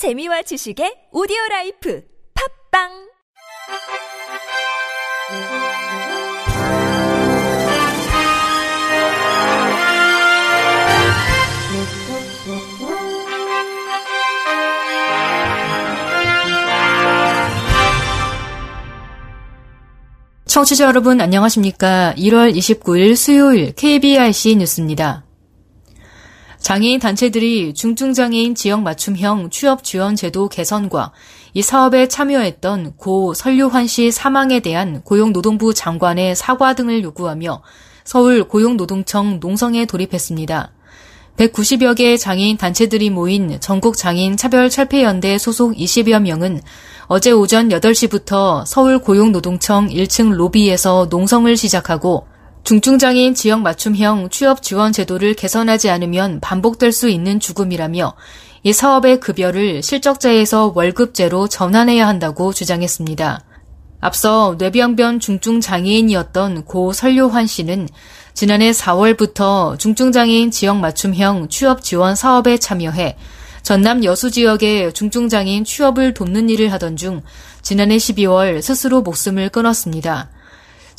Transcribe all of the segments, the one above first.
재미와 지식의 오디오 라이프 팝빵 청취자 여러분 안녕하십니까? 1월 29일 수요일 KBRC 뉴스입니다. 장애인 단체들이 중증장애인 지역 맞춤형 취업 지원 제도 개선과 이 사업에 참여했던 고 설류환 씨 사망에 대한 고용노동부 장관의 사과 등을 요구하며 서울 고용노동청 농성에 돌입했습니다. 190여 개의 장애인 단체들이 모인 전국 장애인 차별 철폐연대 소속 20여 명은 어제 오전 8시부터 서울 고용노동청 1층 로비에서 농성을 시작하고 중증장애인 지역 맞춤형 취업 지원 제도를 개선하지 않으면 반복될 수 있는 죽음이라며 이 사업의 급여를 실적자에서 월급제로 전환해야 한다고 주장했습니다. 앞서 뇌병변 중증장애인이었던 고 설료환 씨는 지난해 4월부터 중증장애인 지역 맞춤형 취업 지원 사업에 참여해 전남 여수 지역의 중증장애인 취업을 돕는 일을 하던 중 지난해 12월 스스로 목숨을 끊었습니다.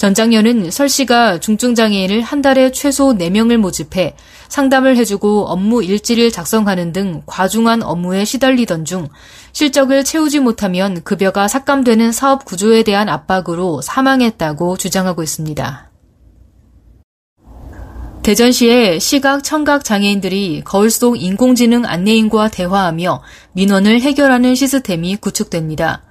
전 장년은 설 씨가 중증장애인을 한 달에 최소 4명을 모집해 상담을 해주고 업무 일지를 작성하는 등 과중한 업무에 시달리던 중 실적을 채우지 못하면 급여가 삭감되는 사업 구조에 대한 압박으로 사망했다고 주장하고 있습니다. 대전시의 시각, 청각 장애인들이 거울 속 인공지능 안내인과 대화하며 민원을 해결하는 시스템이 구축됩니다.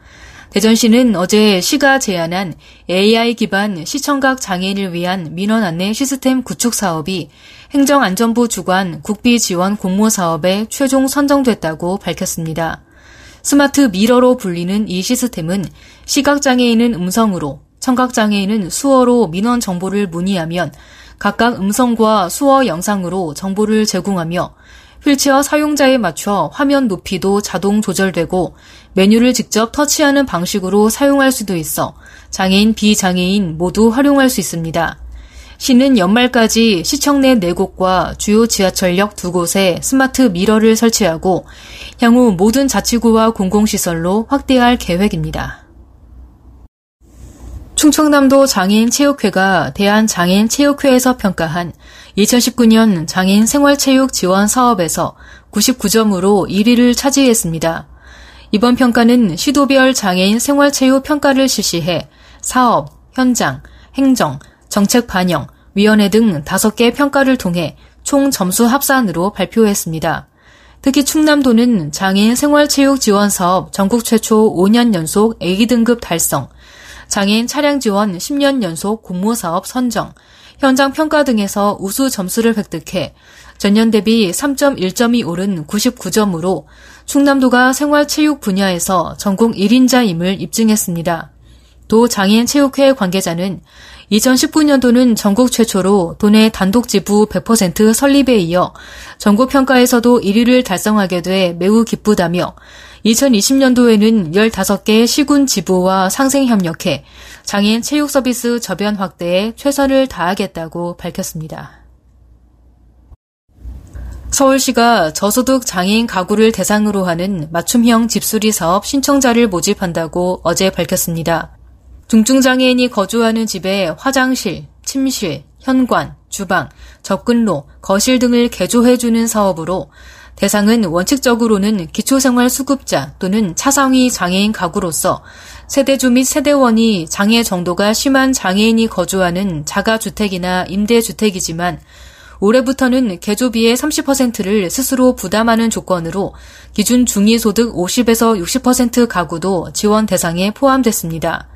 대전시는 어제 시가 제안한 AI 기반 시청각 장애인을 위한 민원 안내 시스템 구축 사업이 행정안전부 주관 국비 지원 공모 사업에 최종 선정됐다고 밝혔습니다. 스마트 미러로 불리는 이 시스템은 시각장애인은 음성으로, 청각장애인은 수어로 민원 정보를 문의하면 각각 음성과 수어 영상으로 정보를 제공하며 휠체어 사용자에 맞춰 화면 높이도 자동 조절되고 메뉴를 직접 터치하는 방식으로 사용할 수도 있어 장애인, 비장애인 모두 활용할 수 있습니다. 시는 연말까지 시청 내 4곳과 주요 지하철역 2곳에 스마트 미러를 설치하고 향후 모든 자치구와 공공시설로 확대할 계획입니다. 충청남도 장애인 체육회가 대한장애인 체육회에서 평가한 2019년 장애인 생활체육 지원 사업에서 99점으로 1위를 차지했습니다. 이번 평가는 시도별 장애인 생활체육 평가를 실시해 사업, 현장, 행정, 정책 반영, 위원회 등 5개 평가를 통해 총 점수 합산으로 발표했습니다. 특히 충남도는 장애인 생활체육 지원 사업 전국 최초 5년 연속 A등급 달성, 장애인 차량 지원 10년 연속 공모사업 선정, 현장 평가 등에서 우수 점수를 획득해 전년 대비 3.1점이 오른 99점으로 충남도가 생활체육 분야에서 전국 1인자임을 입증했습니다. 도 장애인 체육회 관계자는 2019년도는 전국 최초로 도내 단독 지부 100% 설립에 이어 전국 평가에서도 1위를 달성하게 돼 매우 기쁘다며 2020년도에는 15개 시군 지부와 상생 협력해 장애인 체육 서비스 저변 확대에 최선을 다하겠다고 밝혔습니다. 서울시가 저소득 장애인 가구를 대상으로 하는 맞춤형 집수리 사업 신청자를 모집한다고 어제 밝혔습니다. 중증장애인이 거주하는 집에 화장실, 침실, 현관, 주방, 접근로, 거실 등을 개조해주는 사업으로 대상은 원칙적으로는 기초생활수급자 또는 차상위 장애인 가구로서 세대주 및 세대원이 장애 정도가 심한 장애인이 거주하는 자가주택이나 임대주택이지만 올해부터는 개조비의 30%를 스스로 부담하는 조건으로 기준 중위소득 50에서 60% 가구도 지원 대상에 포함됐습니다.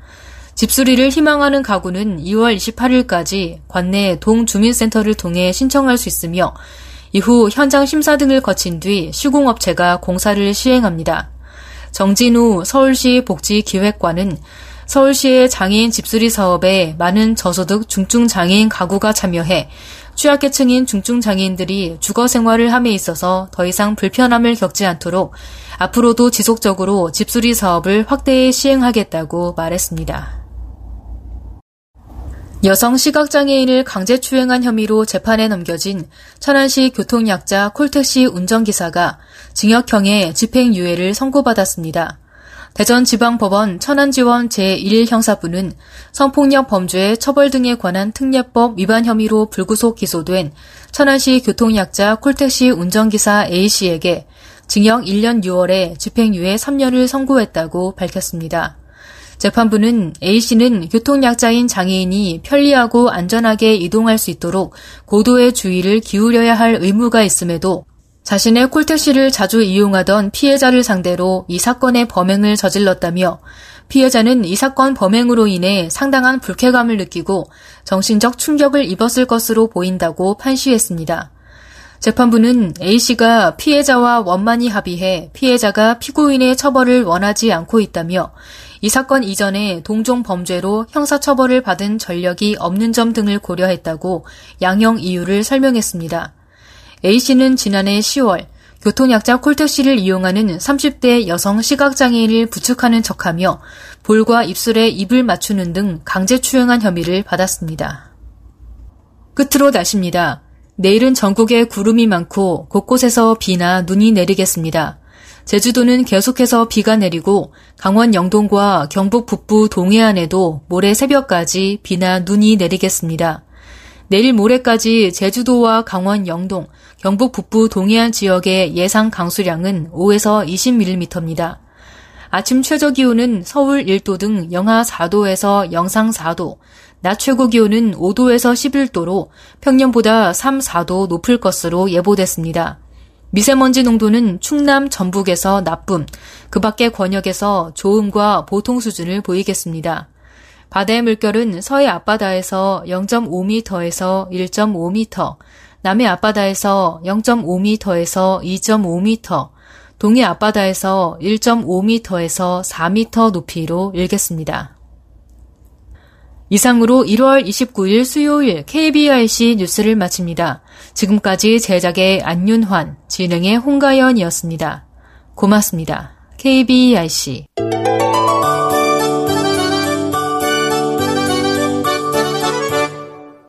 집수리를 희망하는 가구는 2월 28일까지 관내 동주민센터를 통해 신청할 수 있으며 이후 현장 심사 등을 거친 뒤 시공업체가 공사를 시행합니다. 정진우 서울시 복지기획관은 서울시의 장애인 집수리 사업에 많은 저소득 중증 장애인 가구가 참여해 취약계층인 중증 장애인들이 주거 생활을 함에 있어서 더 이상 불편함을 겪지 않도록 앞으로도 지속적으로 집수리 사업을 확대해 시행하겠다고 말했습니다. 여성 시각장애인을 강제추행한 혐의로 재판에 넘겨진 천안시 교통약자 콜택시 운전기사가 징역형의 집행유예를 선고받았습니다. 대전지방법원 천안지원 제1형사부는 성폭력 범죄 처벌 등에 관한 특례법 위반 혐의로 불구속 기소된 천안시 교통약자 콜택시 운전기사 A씨에게 징역 1년 6월에 집행유예 3년을 선고했다고 밝혔습니다. 재판부는 A씨는 교통약자인 장애인이 편리하고 안전하게 이동할 수 있도록 고도의 주의를 기울여야 할 의무가 있음에도 자신의 콜택시를 자주 이용하던 피해자를 상대로 이 사건의 범행을 저질렀다며 피해자는 이 사건 범행으로 인해 상당한 불쾌감을 느끼고 정신적 충격을 입었을 것으로 보인다고 판시했습니다. 재판부는 A씨가 피해자와 원만히 합의해 피해자가 피고인의 처벌을 원하지 않고 있다며 이 사건 이전에 동종 범죄로 형사처벌을 받은 전력이 없는 점 등을 고려했다고 양형 이유를 설명했습니다. A씨는 지난해 10월 교통약자 콜택시를 이용하는 30대 여성 시각장애인을 부축하는 척하며 볼과 입술에 입을 맞추는 등 강제추행한 혐의를 받았습니다. 끝으로 날씨입니다. 내일은 전국에 구름이 많고 곳곳에서 비나 눈이 내리겠습니다. 제주도는 계속해서 비가 내리고 강원 영동과 경북 북부 동해안에도 모레 새벽까지 비나 눈이 내리겠습니다. 내일 모레까지 제주도와 강원 영동, 경북 북부 동해안 지역의 예상 강수량은 5에서 20mm입니다. 아침 최저 기온은 서울 1도 등 영하 4도에서 영상 4도, 낮 최고 기온은 5도에서 11도로 평년보다 3, 4도 높을 것으로 예보됐습니다. 미세먼지 농도는 충남 전북에서 나쁨, 그 밖의 권역에서 좋음과 보통 수준을 보이겠습니다. 바다의 물결은 서해 앞바다에서 0.5m에서 1.5m, 남해 앞바다에서 0.5m에서 2.5m, 동해 앞바다에서 1.5m에서 4m 높이로 일겠습니다. 이상으로 1월 29일 수요일 KBRC 뉴스를 마칩니다. 지금까지 제작의 안윤환, 진행의 홍가연이었습니다. 고맙습니다. KBRC